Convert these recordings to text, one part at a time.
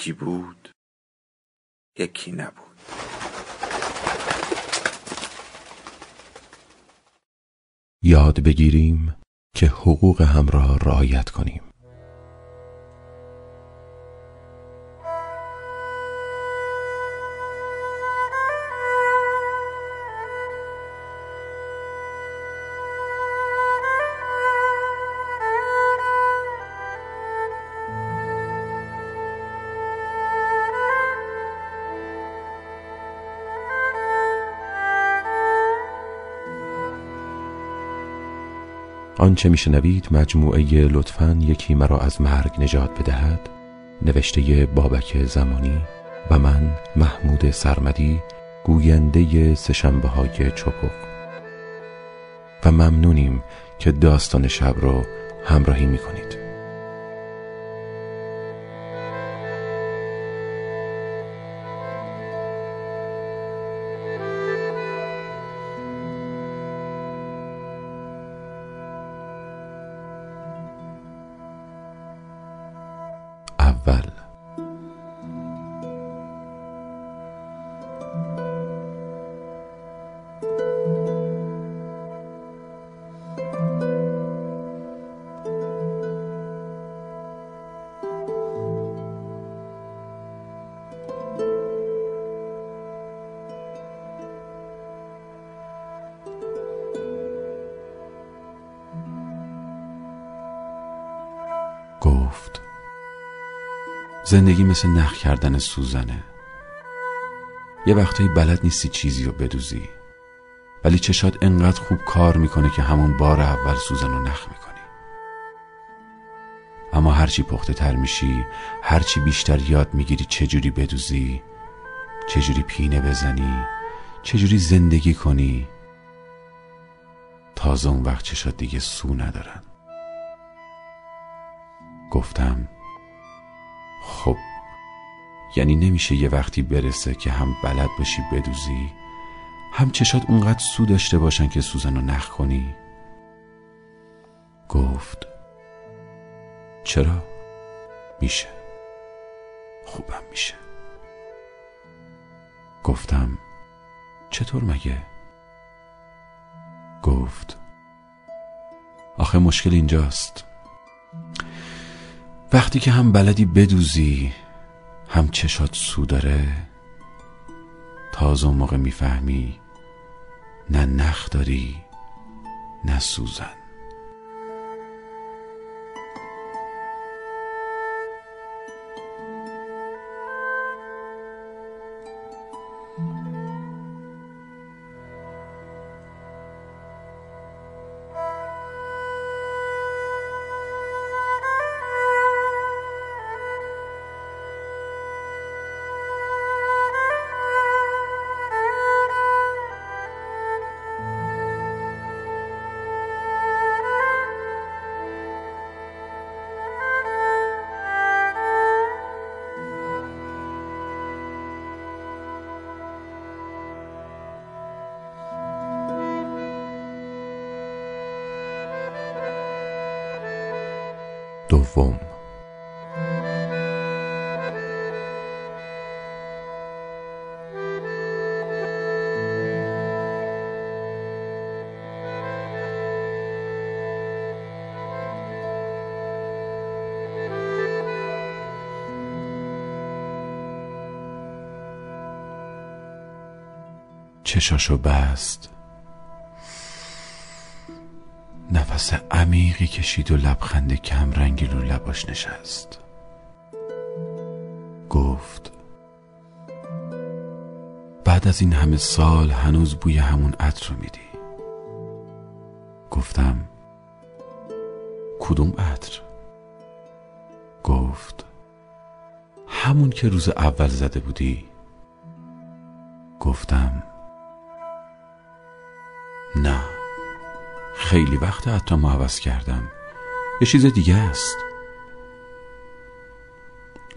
یکی بود یکی نبود. یاد بگیریم که حقوق هم را رعایت کنیم. آنچه میشنوید مجموعه لطفا یکی مرا از مرگ نجات بدهد. نوشته بابک زمانی و من محمود سرمدی گوینده سشنبه های چپق. و ممنونیم که داستان شب را همراهی می‌کنید. اول زندگی مثل نخ کردن سوزنه. یه وقتایی بلد نیستی چیزی رو بدوزی. ولی چشات انقدر خوب کار می‌کنه که همون بار اول سوزن رو نخ می‌کنی. اما هرچی پخته تر میشی هرچی بیشتر یاد می‌گیری چجوری بدوزی چجوری پینه بزنی چجوری زندگی کنی تازه اون وقت چشات دیگه سو ندارن. گفتم خب یعنی نمیشه یه وقتی برسه که هم بلد باشی بدوزی؟ هم چشات اونقدر سو داشته باشن که سوزن رو نخ کنی؟ گفت. چرا؟ میشه. خوبم میشه. گفتم. چطور مگه؟ گفت. آخه مشکل اینجاست. وقتی که هم بلدی بدوزی هم چشات سو داره تازه موقع می‌فهمی نه نخ داری نه سوزن. دوم. چشاشو بست. نفس عمیقی کشید و لبخند کم رنگی رو لباش نشست. گفت بعد از این همه سال هنوز بوی همون عطر رو میدی. گفتم کدوم عطر؟ گفت همون که روز اول زده بودی. گفتم نه. خیلی وقت عطرمو عوض کردم. یه چیز دیگه است.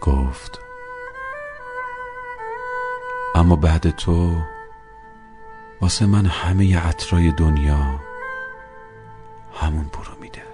گفت. اما بعد تو واسه من همه عطرای دنیا همون برو میده.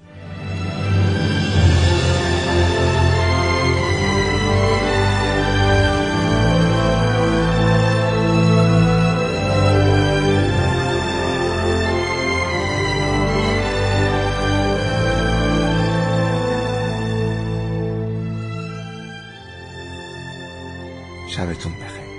شبتون بخیر.